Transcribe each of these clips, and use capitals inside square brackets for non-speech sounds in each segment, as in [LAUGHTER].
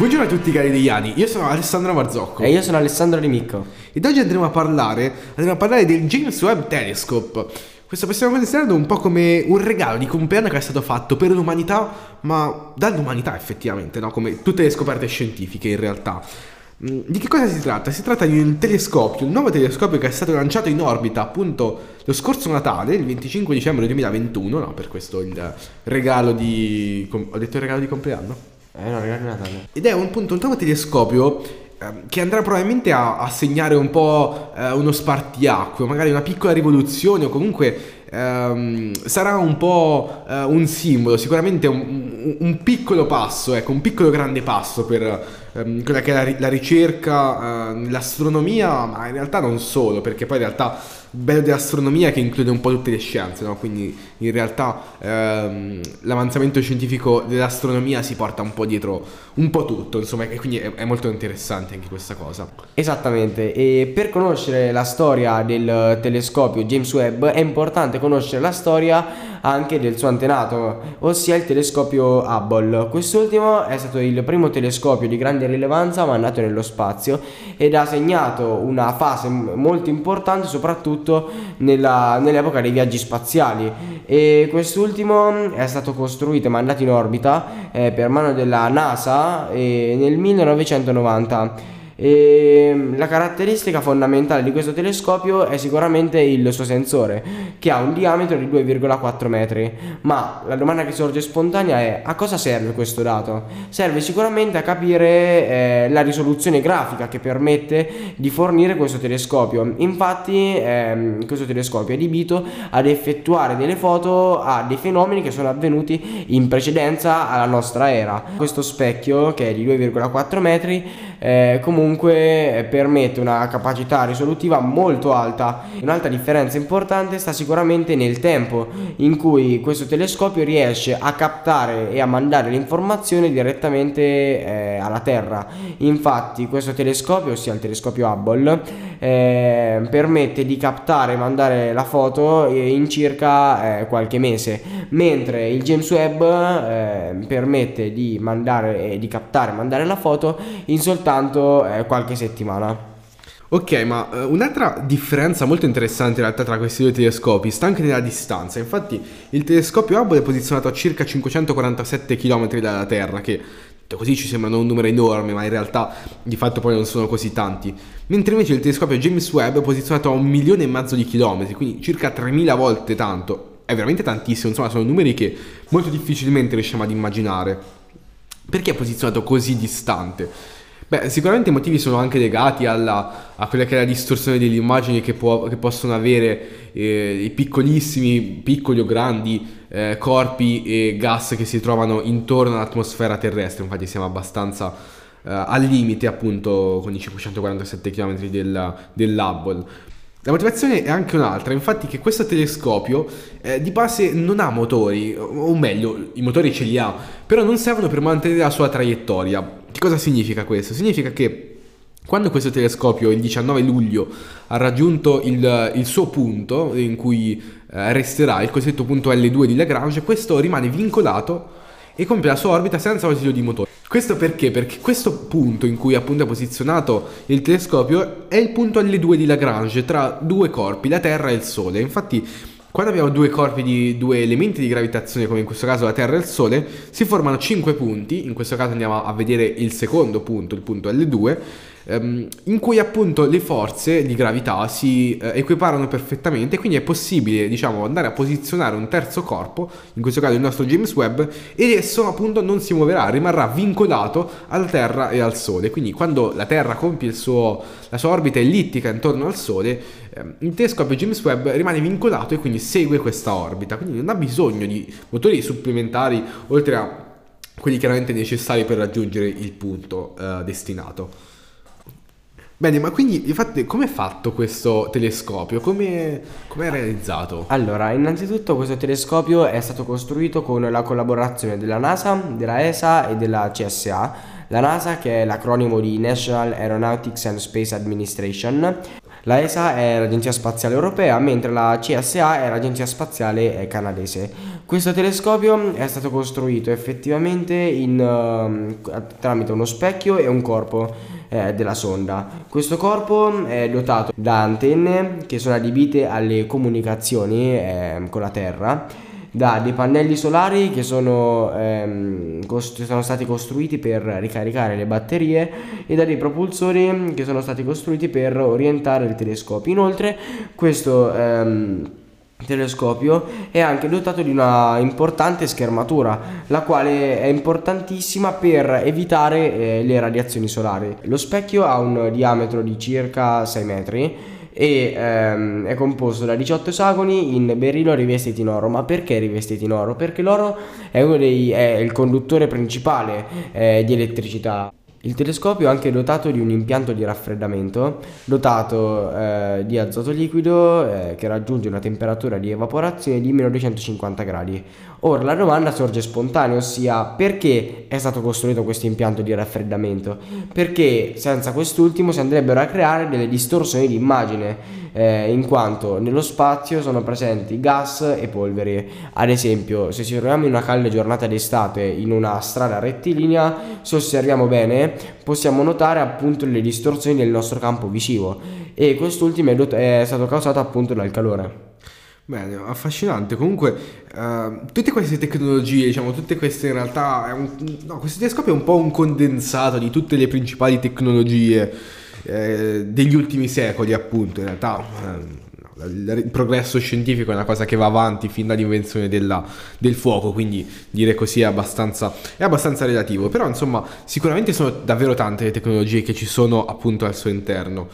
Buongiorno a tutti cari degli anni, io sono Alessandro Marzocco E io sono Alessandro Rimicco ed oggi andremo a parlare, andremo a parlare del James Webb Telescope. Questo possiamo considerarlo un po' come un regalo di compleanno che è stato fatto per l'umanità, ma dall'umanità effettivamente, no? Come tutte le scoperte scientifiche in realtà. Mm, Di che cosa si tratta? Si tratta di un telescopio, un nuovo telescopio che è stato lanciato in orbita appunto lo scorso Natale, il 25 dicembre 2021, no? Per questo il regalo di... Ho detto il regalo di compleanno? Eh no, regalo Natale. Ed è un, appunto un nuovo telescopio ehm, che andrà probabilmente a, a segnare un po' eh, uno spartiacque, magari una piccola rivoluzione o comunque ehm, sarà un po' eh, un simbolo, sicuramente un- un piccolo passo, ecco, un piccolo grande passo per ehm, quella che è la, la ricerca eh, ma in realtà non solo, perché poi in realtà bello dell'astronomia che include un po' tutte le scienze, no? quindi in realtà ehm, l'avanzamento scientifico dell'astronomia si porta un po' dietro un po' tutto, insomma, e quindi è, è molto interessante anche questa cosa. Esattamente, e per conoscere la storia del telescopio James Webb è importante conoscere la storia anche del suo antenato, ossia il telescopio Hubble. Quest'ultimo è stato il primo telescopio di grande rilevanza mandato nello spazio ed ha segnato una fase molto importante soprattutto nella- nell'epoca dei viaggi spaziali e quest'ultimo è stato costruito e mandato in orbita eh, per mano della NASA eh, nel 1990. E la caratteristica fondamentale di questo telescopio è sicuramente il suo sensore, che ha un diametro di 2,4 metri. Ma la domanda che sorge spontanea è a cosa serve questo dato? Serve sicuramente a capire eh, la risoluzione grafica che permette di fornire questo telescopio. Infatti ehm, questo telescopio è adibito ad effettuare delle foto a dei fenomeni che sono avvenuti in precedenza alla nostra era. Questo specchio, che è di 2,4 metri, eh, comunque eh, permette una capacità risolutiva molto alta. Un'altra differenza importante sta sicuramente nel tempo in cui questo telescopio riesce a captare e a mandare l'informazione direttamente eh, alla Terra. Infatti questo telescopio, ossia il telescopio Hubble, eh, permette di captare e mandare la foto eh, in circa eh, qualche mese, mentre il James Webb eh, permette di mandare e di captare e mandare la foto in soltanto eh, qualche settimana. Ok, ma eh, un'altra differenza molto interessante in realtà tra questi due telescopi sta anche nella distanza. Infatti, il telescopio Hubble è posizionato a circa 547 km dalla Terra, che così ci sembrano un numero enorme, ma in realtà di fatto poi non sono così tanti. Mentre invece il telescopio James Webb è posizionato a un milione e mezzo di chilometri, quindi circa 3000 volte tanto. È veramente tantissimo, insomma, sono numeri che molto difficilmente riusciamo ad immaginare. Perché è posizionato così distante? Beh, sicuramente i motivi sono anche legati alla, a quella che è la distorsione delle immagini che, può- che possono avere eh, i piccolissimi, piccoli o grandi eh, corpi e gas che si trovano intorno all'atmosfera terrestre. Infatti siamo abbastanza eh, al limite appunto con i 547 km del, dell'Hubble. La motivazione è anche un'altra, infatti che questo telescopio eh, di base non ha motori, o meglio, i motori ce li ha, però non servono per mantenere la sua traiettoria. Che cosa significa questo? Significa che quando questo telescopio il 19 luglio ha raggiunto il, il suo punto in cui eh, resterà, il cosiddetto punto L2 di Lagrange, questo rimane vincolato e compie la sua orbita senza ausilio di motore. Questo perché? Perché questo punto in cui appunto è posizionato il telescopio è il punto L2 di Lagrange tra due corpi, la Terra e il Sole. Infatti, quando abbiamo due corpi di due elementi di gravitazione, come in questo caso la Terra e il Sole, si formano 5 punti. In questo caso andiamo a vedere il secondo punto, il punto L2, ehm, in cui appunto le forze di gravità si eh, equiparano perfettamente, quindi è possibile, diciamo, andare a posizionare un terzo corpo, in questo caso il nostro James Webb, ed esso appunto non si muoverà, rimarrà vincolato alla Terra e al Sole. Quindi quando la Terra compie suo, la sua orbita ellittica intorno al Sole, ehm, il telescopio James Webb rimane vincolato e quindi segue questa orbita, quindi non ha bisogno di motori supplementari oltre a quelli chiaramente necessari per raggiungere il punto eh, destinato. Bene, ma quindi infatti come è fatto questo telescopio? Come come è realizzato? Allora, innanzitutto questo telescopio è stato costruito con la collaborazione della NASA, della ESA e della CSA. La NASA, che è l'acronimo di National Aeronautics and Space Administration, La ESA è l'Agenzia Spaziale Europea, mentre la CSA è l'Agenzia Spaziale Canadese. Questo telescopio è stato costruito effettivamente in, uh, tramite uno specchio e un corpo eh, della sonda. Questo corpo è dotato da antenne che sono adibite alle comunicazioni eh, con la Terra da dei pannelli solari che sono, ehm, cost- sono stati costruiti per ricaricare le batterie e da dei propulsori che sono stati costruiti per orientare il telescopio. Inoltre questo ehm, telescopio è anche dotato di una importante schermatura, la quale è importantissima per evitare eh, le radiazioni solari. Lo specchio ha un diametro di circa 6 metri e ehm, è composto da 18 esagoni in berilo rivestiti in oro. Ma perché rivestiti in oro? Perché l'oro è, dei, è il conduttore principale eh, di elettricità. Il telescopio è anche dotato di un impianto di raffreddamento dotato eh, di azoto liquido eh, che raggiunge una temperatura di evaporazione di meno 250 gradi. Ora la domanda sorge spontanea, ossia perché è stato costruito questo impianto di raffreddamento? Perché senza quest'ultimo si andrebbero a creare delle distorsioni di immagine eh, in quanto nello spazio sono presenti gas e polveri. Ad esempio, se ci troviamo in una calda giornata d'estate in una strada rettilinea, se osserviamo bene, possiamo notare appunto le distorsioni del nostro campo visivo e quest'ultimo è, dot- è stato causato appunto dal calore. Bene, affascinante. Comunque, uh, tutte queste tecnologie, diciamo, tutte queste in realtà. Un, no, questo telescopio è un po' un condensato di tutte le principali tecnologie eh, degli ultimi secoli, appunto. In realtà eh, il progresso scientifico è una cosa che va avanti fin dall'invenzione della, del fuoco, quindi dire così è abbastanza, è abbastanza relativo. Però insomma sicuramente sono davvero tante le tecnologie che ci sono appunto al suo interno.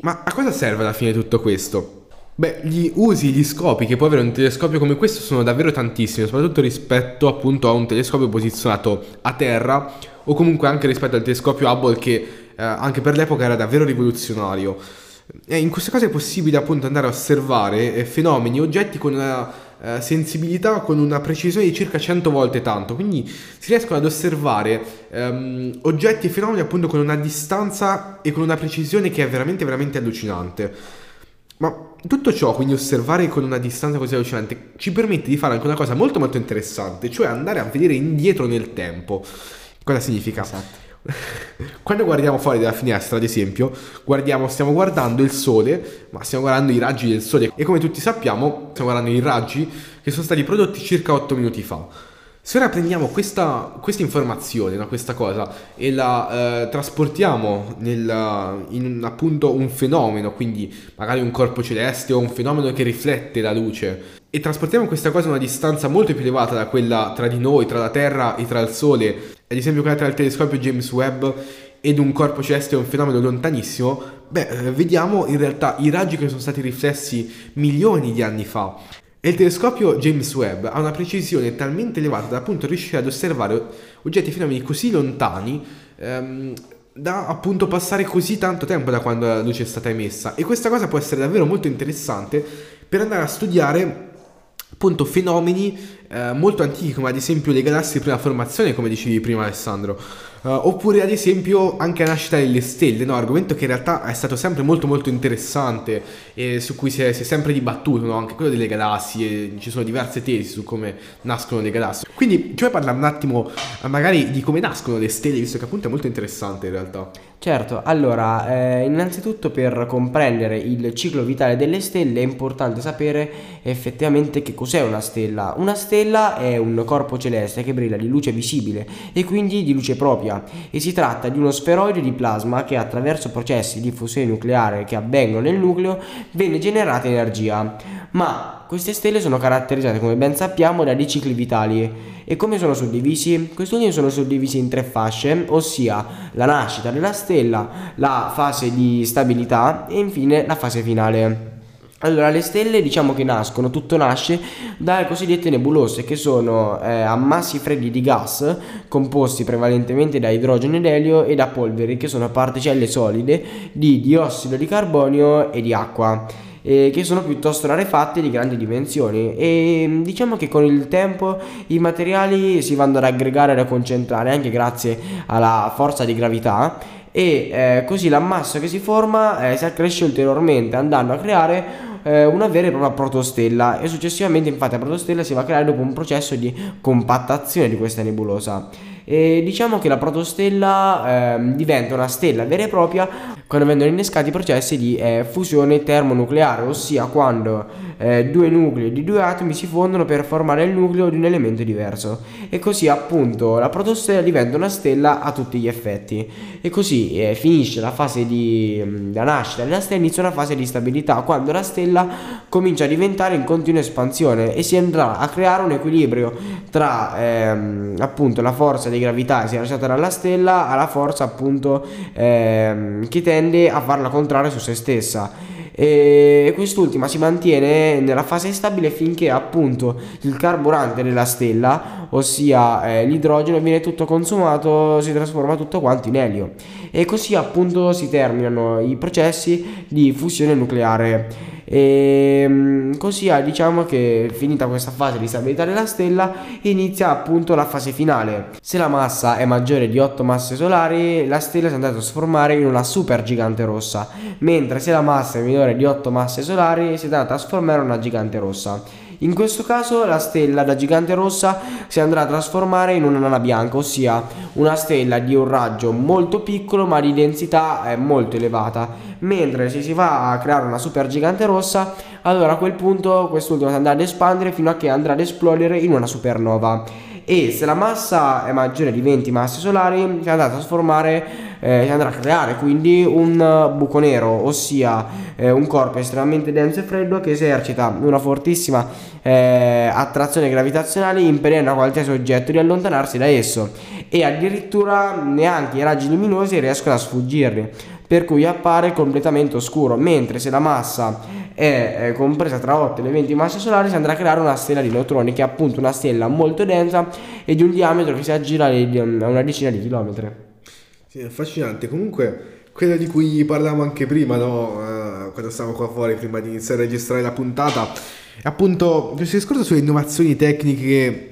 Ma a cosa serve alla fine tutto questo? Beh, gli usi, gli scopi che può avere un telescopio come questo sono davvero tantissimi, soprattutto rispetto appunto a un telescopio posizionato a terra o comunque anche rispetto al telescopio Hubble che eh, anche per l'epoca era davvero rivoluzionario. E in queste cose è possibile appunto andare a osservare eh, fenomeni, oggetti con una eh, sensibilità, con una precisione di circa 100 volte tanto, quindi si riescono ad osservare ehm, oggetti e fenomeni appunto con una distanza e con una precisione che è veramente veramente allucinante. Ma tutto ciò, quindi osservare con una distanza così allucinante, ci permette di fare anche una cosa molto molto interessante, cioè andare a vedere indietro nel tempo. Cosa significa? Esatto. [LAUGHS] Quando guardiamo fuori dalla finestra, ad esempio, guardiamo, stiamo guardando il sole, ma stiamo guardando i raggi del sole e come tutti sappiamo, stiamo guardando i raggi che sono stati prodotti circa 8 minuti fa. Se ora prendiamo questa, questa informazione, no, questa cosa, e la eh, trasportiamo nel, in appunto un fenomeno, quindi magari un corpo celeste o un fenomeno che riflette la luce, e trasportiamo questa cosa a una distanza molto più elevata da quella tra di noi, tra la Terra e tra il Sole, ad esempio quella tra il telescopio James Webb ed un corpo celeste è un fenomeno lontanissimo, beh, eh, vediamo in realtà i raggi che sono stati riflessi milioni di anni fa. E il telescopio James Webb ha una precisione talmente elevata da appunto riuscire ad osservare oggetti e fenomeni così lontani ehm, da appunto passare così tanto tempo da quando la luce è stata emessa. E questa cosa può essere davvero molto interessante per andare a studiare appunto fenomeni eh, molto antichi come ad esempio le galassie di prima formazione come dicevi prima Alessandro uh, oppure ad esempio anche la nascita delle stelle no? argomento che in realtà è stato sempre molto molto interessante e su cui si è, si è sempre dibattuto no? anche quello delle galassie ci sono diverse tesi su come nascono le galassie quindi ci vuoi parlare un attimo eh, magari di come nascono le stelle visto che appunto è molto interessante in realtà Certo, allora, eh, innanzitutto per comprendere il ciclo vitale delle stelle è importante sapere effettivamente che cos'è una stella. Una stella è un corpo celeste che brilla di luce visibile e quindi di luce propria e si tratta di uno sferoide di plasma che attraverso processi di fusione nucleare che avvengono nel nucleo viene generata energia. Ma queste stelle sono caratterizzate, come ben sappiamo, da dei cicli vitali e come sono suddivisi? Questi ultimi sono suddivisi in tre fasce, ossia la nascita della stella, la fase di stabilità e infine la fase finale. Allora, le stelle diciamo che nascono, tutto nasce dalle cosiddette nebulose che sono eh, ammassi freddi di gas composti prevalentemente da idrogeno ed elio e da polveri che sono particelle solide di diossido di carbonio e di acqua eh, che sono piuttosto rarefatte di grandi dimensioni. E mm, diciamo che con il tempo i materiali si vanno ad aggregare e a concentrare anche grazie alla forza di gravità. E eh, così l'ammasso che si forma eh, si accresce ulteriormente andando a creare eh, una vera e propria protostella. E successivamente infatti la protostella si va a creare dopo un processo di compattazione di questa nebulosa. E diciamo che la protostella eh, diventa una stella vera e propria quando vengono innescati i processi di eh, fusione termonucleare, ossia quando eh, due nuclei di due atomi si fondono per formare il nucleo di un elemento diverso. E così appunto la protostella diventa una stella a tutti gli effetti. E così eh, finisce la fase di mm, la nascita della stella, inizia una fase di stabilità, quando la stella comincia a diventare in continua espansione e si andrà a creare un equilibrio tra ehm, appunto la forza di gravità sia lasciata dalla stella alla forza appunto ehm, che tende a farla contrarre su se stessa. E quest'ultima si mantiene nella fase stabile finché appunto il carburante della stella ossia eh, l'idrogeno viene tutto consumato si trasforma tutto quanto in elio. E così appunto si terminano i processi di fusione nucleare. E ehm, così ah, diciamo che finita questa fase di stabilità della stella inizia appunto la fase finale. Se la massa è maggiore di 8 masse solari, la stella si andrà a trasformare in una super gigante rossa, mentre se la massa è minore di 8 masse solari si andrà a trasformare in una gigante rossa. In questo caso la stella da gigante rossa si andrà a trasformare in una nana bianca, ossia una stella di un raggio molto piccolo ma di densità molto elevata. Mentre se si va a creare una super gigante rossa, allora a quel punto quest'ultima andrà ad espandere fino a che andrà ad esplodere in una supernova e se la massa è maggiore di 20 masse solari si andrà a trasformare, eh, si andrà a creare quindi un buco nero, ossia eh, un corpo estremamente denso e freddo che esercita una fortissima eh, attrazione gravitazionale impedendo a qualsiasi oggetto di allontanarsi da esso. E addirittura neanche i raggi luminosi riescono a sfuggirli per cui appare completamente oscuro, mentre se la massa è eh, compresa tra 8 e le 20 masse solari si andrà a creare una stella di neutroni che è appunto una stella molto densa e di un diametro che si aggira a una decina di chilometri. Sì, affascinante. Comunque, quello di cui parlavamo anche prima, no? Uh, quando stavamo qua fuori, prima di iniziare a registrare la puntata, è appunto questo discorso sulle innovazioni tecniche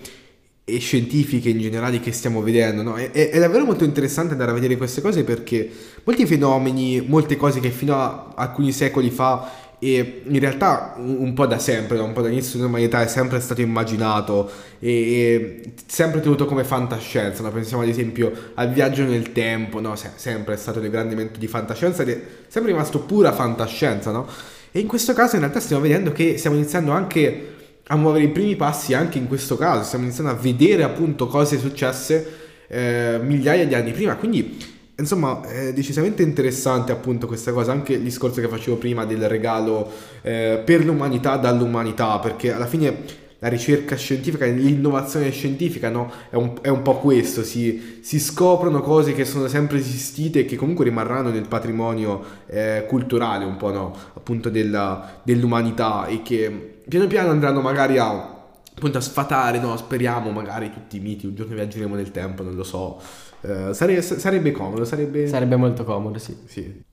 e scientifiche in generale che stiamo vedendo. No? È, è, davvero molto interessante andare a vedere queste cose perché molti fenomeni, molte cose che fino a alcuni secoli fa e in realtà un po' da sempre, un po' dall'inizio dell'umanità è sempre stato immaginato e, e sempre tenuto come fantascienza, no? pensiamo ad esempio al viaggio nel tempo, no? Se, sempre è stato il grande evento di fantascienza ed è sempre rimasto pura fantascienza, no? E in questo caso in realtà stiamo vedendo che stiamo iniziando anche a muovere i primi passi anche in questo caso, stiamo iniziando a vedere appunto cose successe eh, migliaia di anni prima, quindi insomma è decisamente interessante appunto questa cosa, anche il discorso che facevo prima del regalo eh, per l'umanità dall'umanità, perché alla fine la ricerca scientifica, l'innovazione scientifica no? è, un, è, un, po' questo, si, si, scoprono cose che sono sempre esistite e che comunque rimarranno nel patrimonio eh, culturale un po' no? appunto della, dell'umanità e che piano piano andranno magari a, appunto, a sfatare, no? speriamo magari tutti i miti, un giorno viaggeremo nel tempo, non lo so. Eh, sare, sarebbe comodo, sarebbe... Sarebbe molto comodo, sì. sì.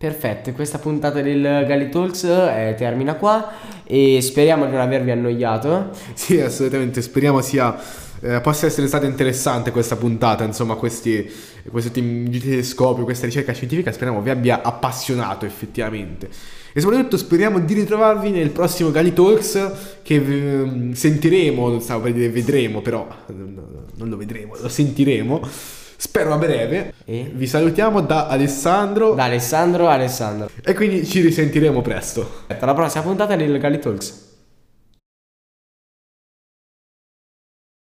Perfetto, questa puntata del Gali Talks eh, termina qua e speriamo di non avervi annoiato. [LAUGHS] Sì, assolutamente, speriamo sia, eh, possa essere stata interessante questa puntata, insomma questi, questi telescopi, questa ricerca scientifica, speriamo vi abbia appassionato effettivamente. E soprattutto speriamo di ritrovarvi nel prossimo Gali Talks che um, sentiremo, non stavo per dire vedremo, però non lo vedremo, lo sentiremo Spero a breve. E? Vi salutiamo da Alessandro. Da Alessandro a Alessandro. E quindi ci risentiremo presto. Alla prossima puntata del Gali Talks.